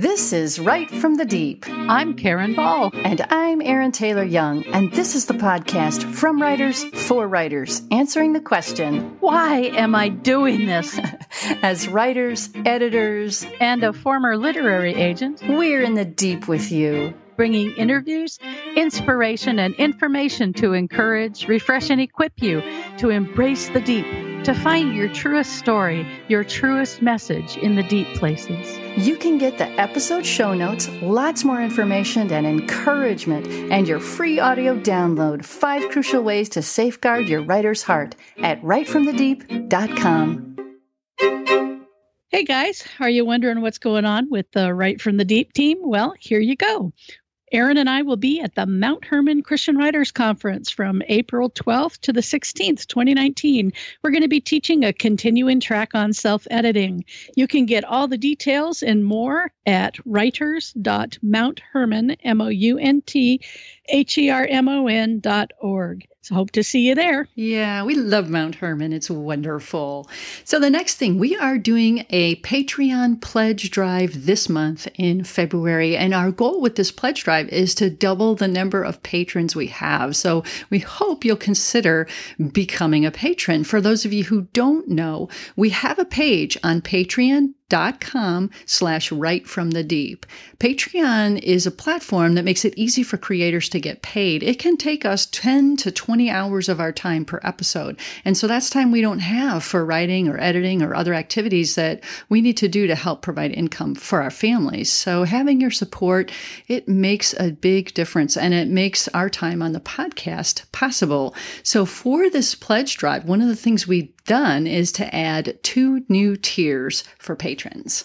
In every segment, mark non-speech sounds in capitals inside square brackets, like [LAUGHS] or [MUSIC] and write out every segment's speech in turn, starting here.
This is Write from the Deep. I'm Karen Ball. And I'm Erin Taylor Young. And this is the podcast from writers for writers, answering the question Why am I doing this? [LAUGHS] As writers, editors, and a former literary agent, we're in the deep with you bringing interviews, inspiration, and information to encourage, refresh, and equip you to embrace the deep, to find your truest story, your truest message in the deep places. You can get the episode show notes, lots more information and encouragement, and your free audio download Five Crucial Ways to Safeguard Your Writer's Heart at writefromthedeep.com. Hey guys, are you wondering what's going on with the Write from the Deep team? Well, here you go. Erin and I will be at the Mount Hermon Christian Writers Conference from April 12th to the 16th, 2019. We're going to be teaching a continuing track on self editing. You can get all the details and more at writers.mounthermon, M O U N T H E R M O N dot org. So hope to see you there. Yeah, we love Mount Hermon. It's wonderful. So the next thing, we are doing a Patreon pledge drive this month in February. And our goal with this pledge drive is to double the number of patrons we have. So we hope you'll consider becoming a patron. For those of you who don't know, we have a page on Patreon dot com slash write from the deep. Patreon is a platform that makes it easy for creators to get paid. It can take us 10 to 20 hours of our time per episode. And so that's time we don't have for writing or editing or other activities that we need to do to help provide income for our families. So having your support, it makes a big difference and it makes our time on the podcast possible. So for this pledge drive, one of the things we done is to add two new tiers for patrons.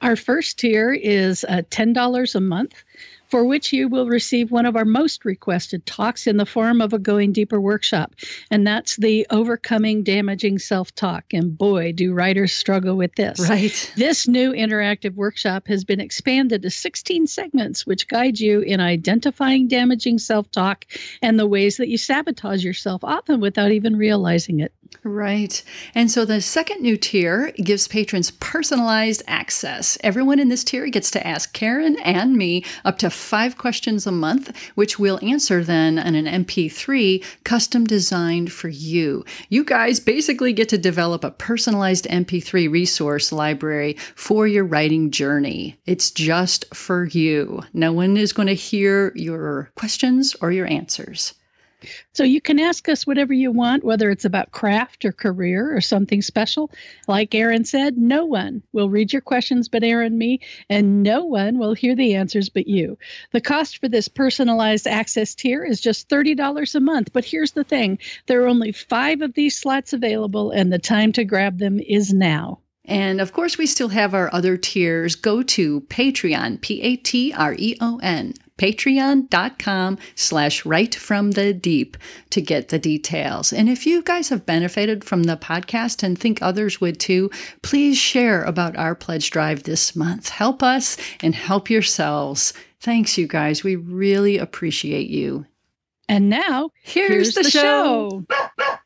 Our first tier is uh, $10 a month for which you will receive one of our most requested talks in the form of a Going Deeper workshop. And that's the Overcoming Damaging Self Talk. And boy, do writers struggle with this. Right. This new interactive workshop has been expanded to 16 segments, which guide you in identifying damaging self talk and the ways that you sabotage yourself, often without even realizing it. Right. And so the second new tier gives patrons personalized access. Everyone in this tier gets to ask Karen and me up to five questions a month, which we'll answer then in an MP3 custom designed for you. You guys basically get to develop a personalized MP3 resource library for your writing journey. It's just for you. No one is going to hear your questions or your answers. So you can ask us whatever you want, whether it's about craft or career or something special. Like Erin said, no one will read your questions but Erin, me, and no one will hear the answers but you. The cost for this personalized access tier is just $30 a month. But here's the thing there are only five of these slots available, and the time to grab them is now. And of course, we still have our other tiers. Go to Patreon, P A T R E O N, patreon.com slash write from the deep to get the details. And if you guys have benefited from the podcast and think others would too, please share about our pledge drive this month. Help us and help yourselves. Thanks, you guys. We really appreciate you. And now, here's, here's the, the, show.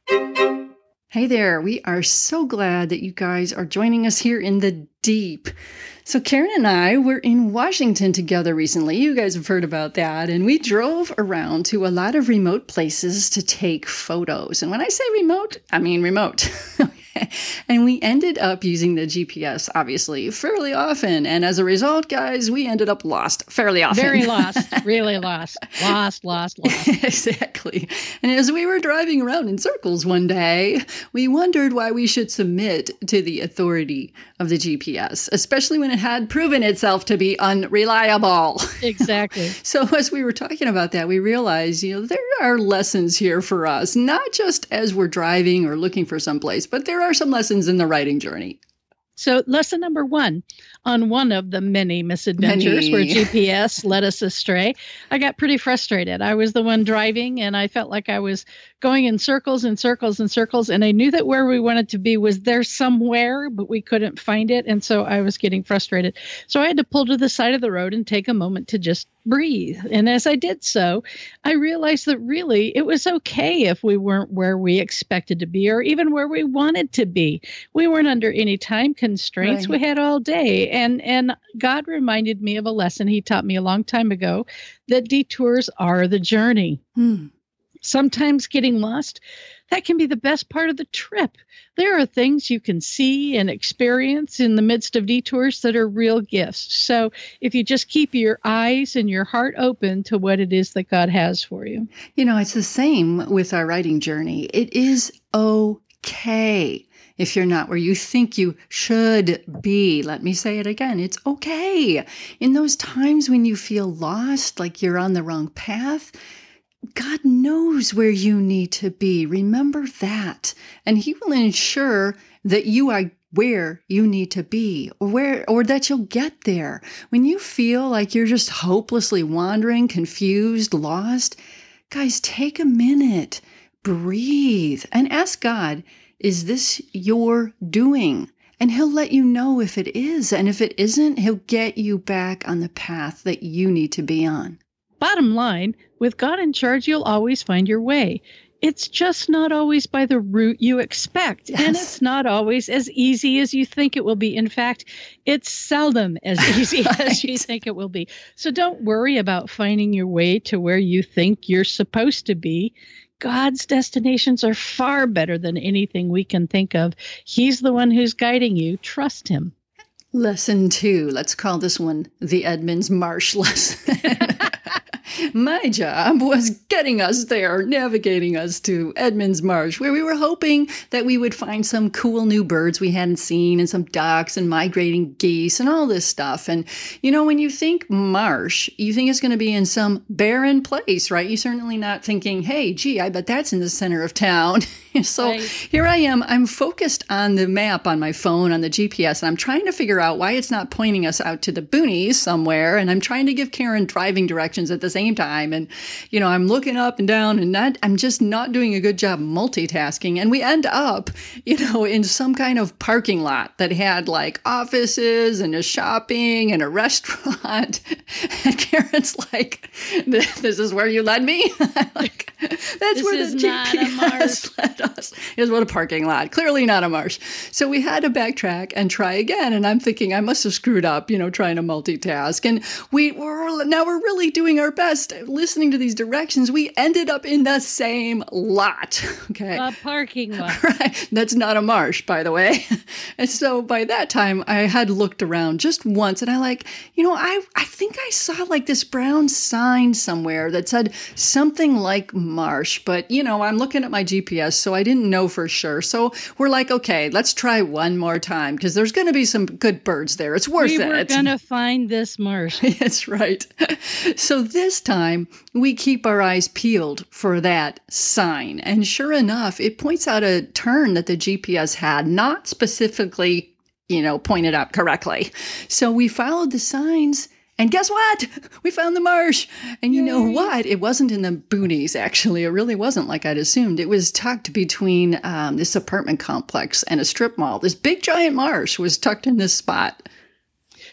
show. Hey there. We are so glad that you guys are joining us here in the deep. So, Karen and I were in Washington together recently. You guys have heard about that. And we drove around to a lot of remote places to take photos. And when I say remote, I mean remote. [LAUGHS] [LAUGHS] and we ended up using the GPS, obviously, fairly often. And as a result, guys, we ended up lost fairly often. Very [LAUGHS] lost, really lost, lost, lost, lost. [LAUGHS] exactly. And as we were driving around in circles one day, we wondered why we should submit to the authority of the GPS, especially when it had proven itself to be unreliable. Exactly. so as we were talking about that, we realized, you know, there are lessons here for us, not just as we're driving or looking for someplace, but there are some lessons in the writing journey. So, lesson number one on one of the many misadventures many. [LAUGHS] where GPS led us astray, I got pretty frustrated. I was the one driving and I felt like I was going in circles and circles and circles. And I knew that where we wanted to be was there somewhere, but we couldn't find it. And so I was getting frustrated. So I had to pull to the side of the road and take a moment to just breathe. And as I did so, I realized that really it was okay if we weren't where we expected to be or even where we wanted to be. We weren't under any time constraints. Right. We had all day And and God reminded me of a lesson he taught me a long time ago that detours are the journey. Hmm. Sometimes getting lost that can be the best part of the trip. There are things you can see and experience in the midst of detours that are real gifts. So if you just keep your eyes and your heart open to what it is that God has for you. You know, it's the same with our writing journey. It is okay if you're not where you think you should be. Let me say it again. It's okay. In those times when you feel lost, like you're on the wrong path, God knows where you need to be. Remember that. And He will ensure that you are where you need to be or where or that you'll get there. When you feel like you're just hopelessly wandering, confused, lost, guys, take a minute, breathe, and ask God, is this your doing? And he'll let you know if it is. And if it isn't, he'll get you back on the path that you need to be on. Bottom line, with God in charge, you'll always find your way. It's just not always by the route you expect. Yes. And it's not always as easy as you think it will be. In fact, it's seldom as [LAUGHS] easy right. [LAUGHS] as you think it will be. So don't worry about finding your way to where you think you're supposed to be. God's destinations are far better than anything we can think of. He's the one who's guiding you. Trust Him. Lesson two. Let's call this one the Edmonds Marsh [LAUGHS] lesson. My job was getting us there, navigating us to Edmonds Marsh, where we were hoping that we would find some cool new birds we hadn't seen and some ducks and migrating geese and all this stuff. And, you know, when you think marsh, you think it's going to be in some barren place, right? You're certainly not thinking, hey, gee, I bet that's in the center of town. [LAUGHS] so right. here I am. I'm focused on the map on my phone, on the GPS, and I'm trying to figure out why it's not pointing us out to the boonies somewhere. And I'm trying to give Karen driving directions at the same same time. And, you know, I'm looking up and down and not, I'm just not doing a good job multitasking. And we end up, you know, in some kind of parking lot that had like offices and a shopping and a restaurant. [LAUGHS] and Karen's like, this is where you led me. [LAUGHS] like, that's this where the GPS [LAUGHS] led us. Is what a parking lot. Clearly not a marsh. So we had to backtrack and try again. And I'm thinking I must have screwed up, you know, trying to multitask. And we were now we're really doing our best listening to these directions, we ended up in the same lot. [LAUGHS] Okay. A parking lot. [LAUGHS] Right. That's not a marsh, by the way. [LAUGHS] and so by that time, I had looked around just once and I like, you know, I, I think I saw like this brown sign somewhere that said something like marsh, but you know, I'm looking at my GPS, so I didn't know for sure. So we're like, okay, let's try one more time because there's going to be some good birds there. It's worth we it. We're going to find this marsh. That's right. So this time, we keep our eyes peeled for that sign. And sure enough, it points out a turn that the GPS had not specifically, you know, pointed out correctly. So we followed the signs. And guess what? We found the marsh. And you Yay. know what? It wasn't in the boonies, actually. It really wasn't like I'd assumed. It was tucked between um, this apartment complex and a strip mall. This big giant marsh was tucked in this spot.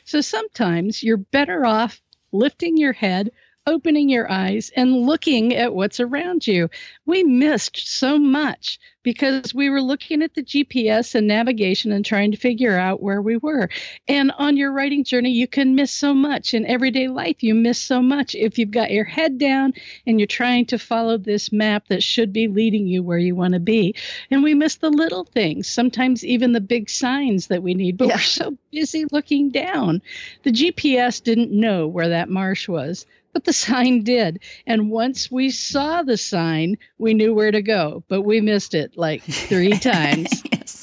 So sometimes you're better off lifting your head, opening your eyes and looking at what's around you. We missed so much because we were looking at the GPS and navigation and trying to figure out where we were. And on your writing journey, you can miss so much. In everyday life, you miss so much if you've got your head down and you're trying to follow this map that should be leading you where you want to be. And we miss the little things, sometimes even the big signs that we need, but yeah. we're so busy looking down. The GPS didn't know where that marsh was but the [LAUGHS] sign did. And once we saw the sign, we knew where to go, but we missed it like three [LAUGHS] times. yes.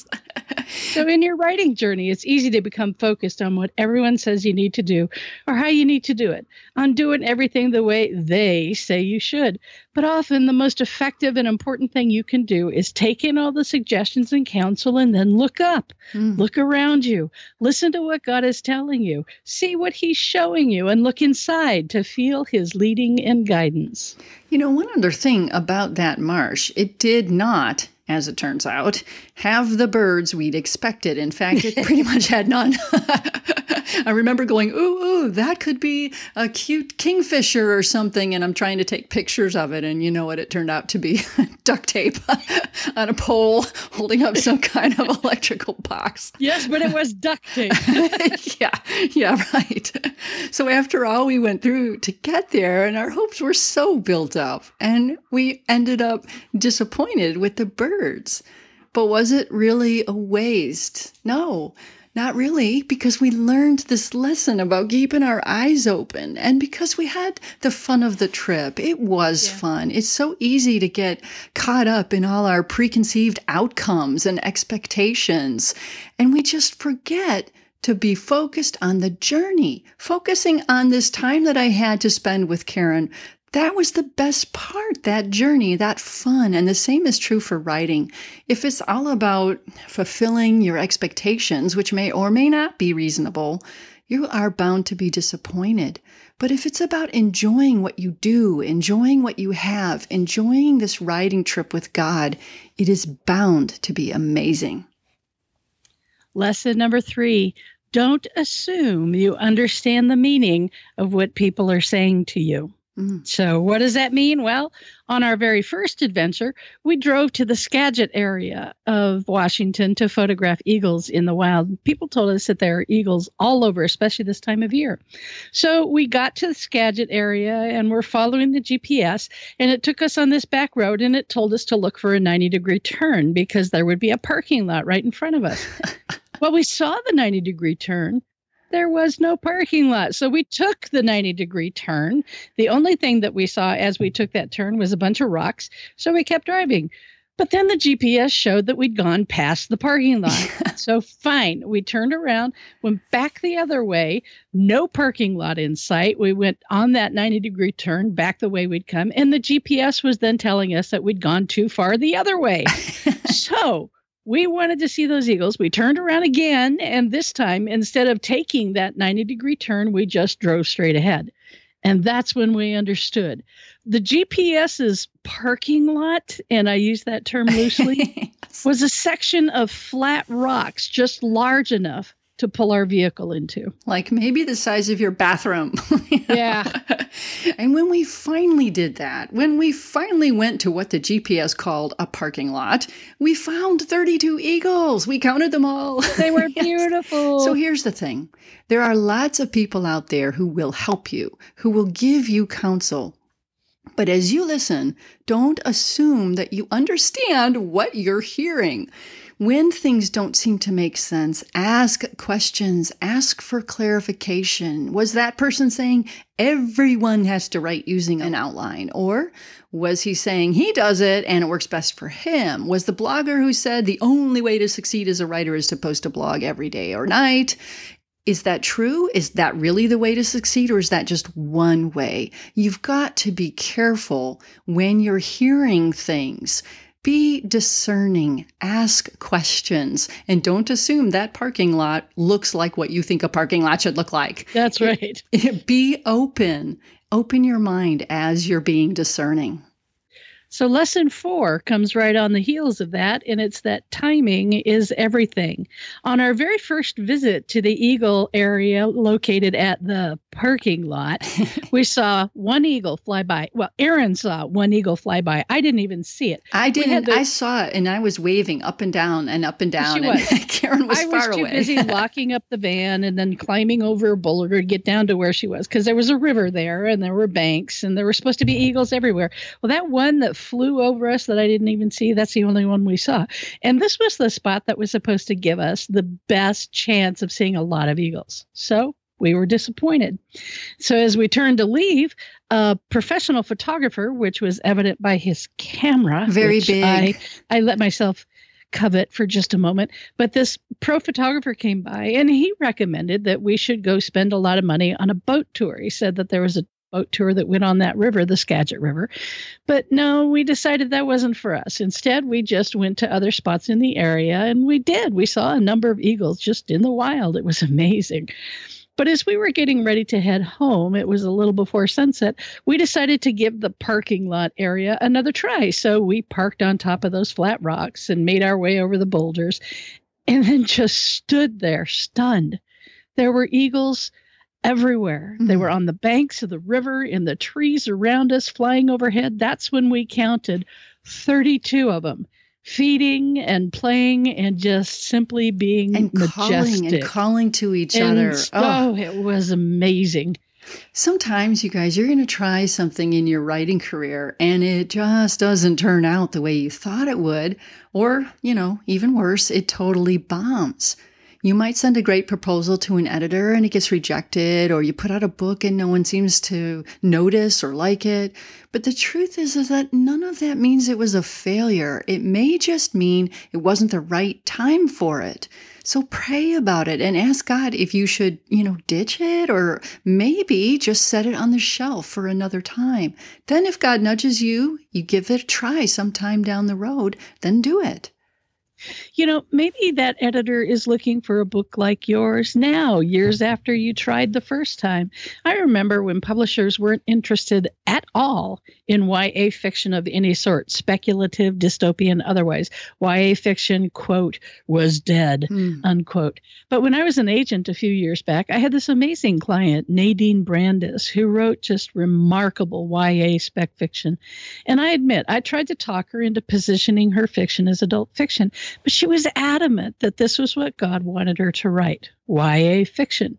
So, in your writing journey, it's easy to become focused on what everyone says you need to do or how you need to do it, on doing everything the way they say you should. But often, the most effective and important thing you can do is take in all the suggestions and counsel and then look up, mm. look around you, listen to what God is telling you, see what He's showing you, and look inside to feel His leading and guidance. You know, one other thing about that marsh, it did not as it turns out, have the birds we'd expected. In fact, it pretty [LAUGHS] much had none. [LAUGHS] I remember going, ooh, ooh, that could be a cute kingfisher or something. And I'm trying to take pictures of it. And you know what? It turned out to be [LAUGHS] duct tape [LAUGHS] on a pole holding up some kind of [LAUGHS] electrical box. Yes, but it was duct tape. yeah, yeah, right. So after all we went through to get there, and our hopes were so built up, and we ended up disappointed with the birds. But was it really a waste? No, not really, because we learned this lesson about keeping our eyes open and because we had the fun of the trip. It was yeah. fun. It's so easy to get caught up in all our preconceived outcomes and expectations, and we just forget to be focused on the journey, focusing on this time that I had to spend with Karen that was the best part, that journey, that fun. And the same is true for writing. If it's all about fulfilling your expectations, which may or may not be reasonable, you are bound to be disappointed. But if it's about enjoying what you do, enjoying what you have, enjoying this writing trip with God, it is bound to be amazing. Lesson number three don't assume you understand the meaning of what people are saying to you. Mm. So, what does that mean? Well, on our very first adventure, we drove to the Skagit area of Washington to photograph eagles in the wild. People told us that there are eagles all over, especially this time of year. So, we got to the Skagit area and we're following the GPS, and it took us on this back road and it told us to look for a 90 degree turn because there would be a parking lot right in front of us. [LAUGHS] well, we saw the 90 degree turn, there was no parking lot. So we took the 90 degree turn. The only thing that we saw as we took that turn was a bunch of rocks. So we kept driving. But then the GPS showed that we'd gone past the parking lot. [LAUGHS] so fine, we turned around, went back the other way, no parking lot in sight. We went on that 90 degree turn back the way we'd come. And the GPS was then telling us that we'd gone too far the other way. [LAUGHS] so we wanted to see those eagles. We turned around again, and this time, instead of taking that 90 degree turn, we just drove straight ahead. And that's when we understood. The GPS's parking lot, and I use that term loosely, [LAUGHS] yes. was a section of flat rocks just large enough to pull our vehicle into. Like maybe the size of your bathroom. [LAUGHS] yeah. and when we finally did that, when we finally went to what the GPS called a parking lot, we found 32 eagles. We counted them all. [LAUGHS] They were yes. beautiful. So here's the thing there are lots of people out there who will help you, who will give you counsel. But as you listen, don't assume that you understand what you're hearing. When things don't seem to make sense, ask questions, ask for clarification. Was that person saying everyone has to write using an outline? Or was he saying he does it and it works best for him? Was the blogger who said the only way to succeed as a writer is to post a blog every day or night? Is that true? Is that really the way to succeed, or is that just one way? You've got to be careful when you're hearing things be discerning, ask questions, and don't assume that parking lot looks like what you think a parking lot should look like. That's right. [LAUGHS] be open. Open your mind as you're being discerning. So, lesson four comes right on the heels of that, and it's that timing is everything. On our very first visit to the Eagle area located at the parking lot, [LAUGHS] we saw one eagle fly by. Well, Erin saw one eagle fly by. I didn't even see it. I didn't. The, I saw it, and I was waving up and down and up and down. She was. And [LAUGHS] Karen was I far was too away. busy [LAUGHS] locking up the van and then climbing over a boulder to get down to where she was because there was a river there and there were banks and there were supposed to be eagles everywhere. Well, that one that flew over us that I didn't even see. That's the only one we saw. And this was the spot that was supposed to give us the best chance of seeing a lot of eagles. So we were disappointed. So as we turned to leave, a professional photographer, which was evident by his camera, very big. I, I let myself covet for just a moment. But this pro photographer came by and he recommended that we should go spend a lot of money on a boat tour. He said that there was a boat tour that went on that river, the Skagit River. But no, we decided that wasn't for us. Instead, we just went to other spots in the area and we did. We saw a number of eagles just in the wild. It was [LAUGHS] amazing. But as we were getting ready to head home, it was a little before sunset, we decided to give the parking lot area another try. So we parked on top of those flat rocks and made our way over the boulders and then just stood there stunned There were eagles everywhere. Mm-hmm. They were on the banks of the river, in the trees around us, flying overhead. That's when we counted 32 of them feeding and playing and just simply being and majestic calling and calling to each and, other. Oh. oh, it was amazing. Sometimes, you guys, you're going to try something in your writing career and it just doesn't turn out the way you thought it would. Or, you know, even worse, it totally bombs. You might send a great proposal to an editor and it gets rejected, or you put out a book and no one seems to notice or like it. But the truth is, is that none of that means it was a failure. It may just mean it wasn't the right time for it. So pray about it and ask God if you should, you know, ditch it or maybe just set it on the shelf for another time. Then if God nudges you, you give it a try sometime down the road, then do it. You know, maybe that editor is looking for a book like yours now, years after you tried the first time. I remember when publishers weren't interested at all in YA fiction of any sort, speculative, dystopian, otherwise. YA fiction, quote, was dead, mm. unquote. But when I was an agent a few years back, I had this amazing client, Nadine Brandes, who wrote just remarkable YA spec fiction. And I admit, I tried to talk her into positioning her fiction as adult fiction. But she was adamant that this was what God wanted her to write YA fiction.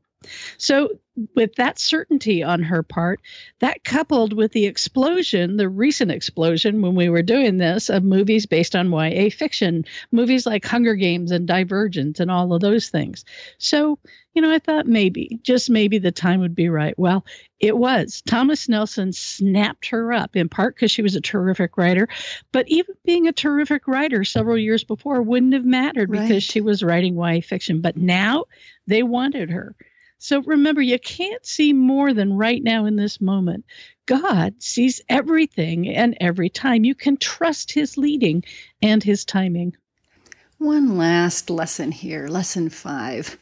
So, with that certainty on her part, that coupled with the explosion, the recent explosion when we were doing this of movies based on YA fiction, movies like Hunger Games and Divergent and all of those things. So, you know, I thought maybe, just maybe the time would be right. Well, it was. Thomas Nelson snapped her up, in part because she was a terrific writer. But even being a terrific writer several years before wouldn't have mattered right. because she was writing YA fiction. But now they wanted her. So remember, you can't see more than right now in this moment. God sees everything and every time. You can trust his leading and his timing. One last lesson here, lesson five.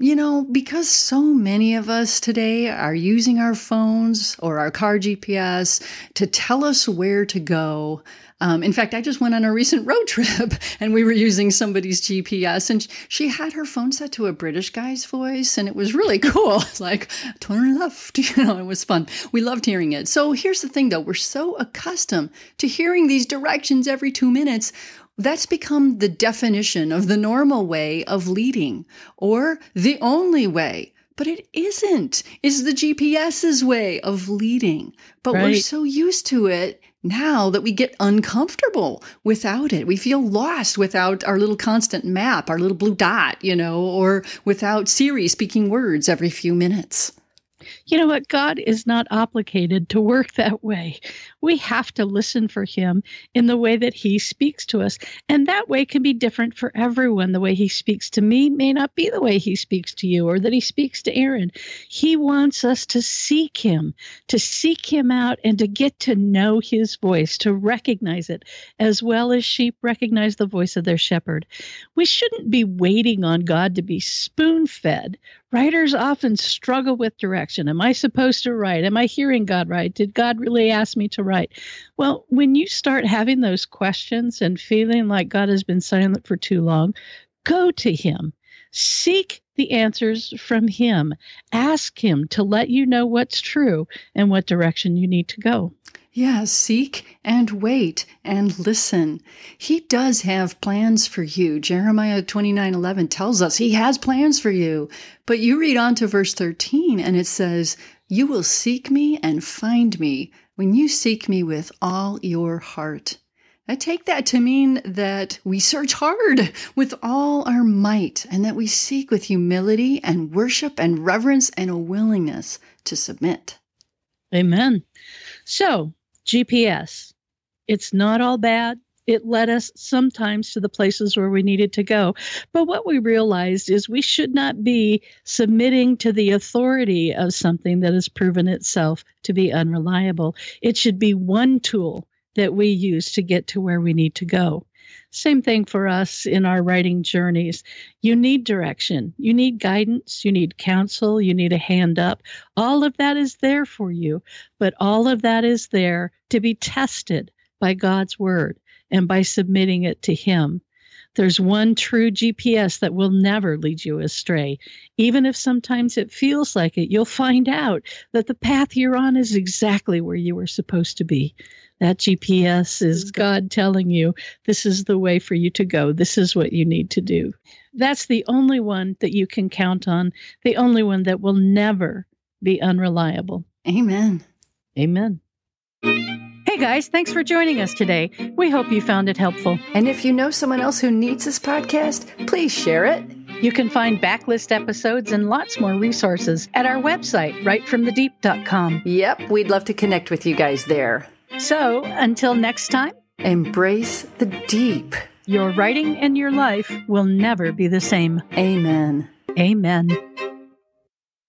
You know, because so many of us today are using our phones or our car GPS to tell us where to go, um, in fact, I just went on a recent road [LAUGHS] trip and we were using somebody's GPS and she had her phone set to a British guy's voice and it was really [LAUGHS] cool. [LAUGHS] Like, turn left, you know, it was fun. We loved hearing it. So here's the thing though, we're so accustomed to hearing these directions every two minutes. That's become the definition of the normal way of leading or the only way but it isn't. It's the GPS's way of leading. But right. we're so used to it now that we get uncomfortable without it. We feel lost without our little constant map, our little blue dot, you know, or without Siri speaking words every few minutes. You know what? God is not obligated to work that way. We have to listen for Him in the way that He speaks to us. And that way can be different for everyone. The way He speaks to me may not be the way He speaks to you or that He speaks to Erin. He wants us to seek Him, to seek Him out and to get to know His voice, to recognize it, as well as sheep recognize the voice of their shepherd. We shouldn't be waiting on God to be spoon fed Writers often struggle with direction. Am I supposed to write? Am I hearing God right? Did God really ask me to write? Well, when you start having those questions and feeling like God has been silent for too long, go to Him. Seek the answers from Him. Ask Him to let you know what's true and what direction you need to go. Yeah, seek and wait and listen. He does have plans for you. Jeremiah 29 11 tells us he has plans for you. But you read on to verse 13 and it says, You will seek me and find me when you seek me with all your heart. I take that to mean that we search hard with all our might and that we seek with humility and worship and reverence and a willingness to submit. Amen. So, GPS. It's not all bad. It led us sometimes to the places where we needed to go. But what we realized is we should not be submitting to the authority of something that has proven itself to be unreliable. It should be one tool that we use to get to where we need to go. Same thing for us in our writing journeys. You need direction, you need guidance, you need counsel, you need a hand up. All of that is there for you, but all of that is there to be tested by God's word and by submitting it to Him. There's one true GPS that will never lead you astray. Even if sometimes it feels like it, you'll find out that the path you're on is exactly where you were supposed to be. That GPS is mm-hmm. God telling you this is the way for you to go. This is what you need to do. That's the only one that you can count on, the only one that will never be unreliable. Amen. Amen. Hey guys, thanks for joining us today. We hope you found it helpful. And if you know someone else who needs this podcast, please share it. You can find backlist episodes and lots more resources at our website, writefromthedeep.com. Yep, we'd love to connect with you guys there. So until next time, embrace the deep. Your writing and your life will never be the same. Amen. Amen.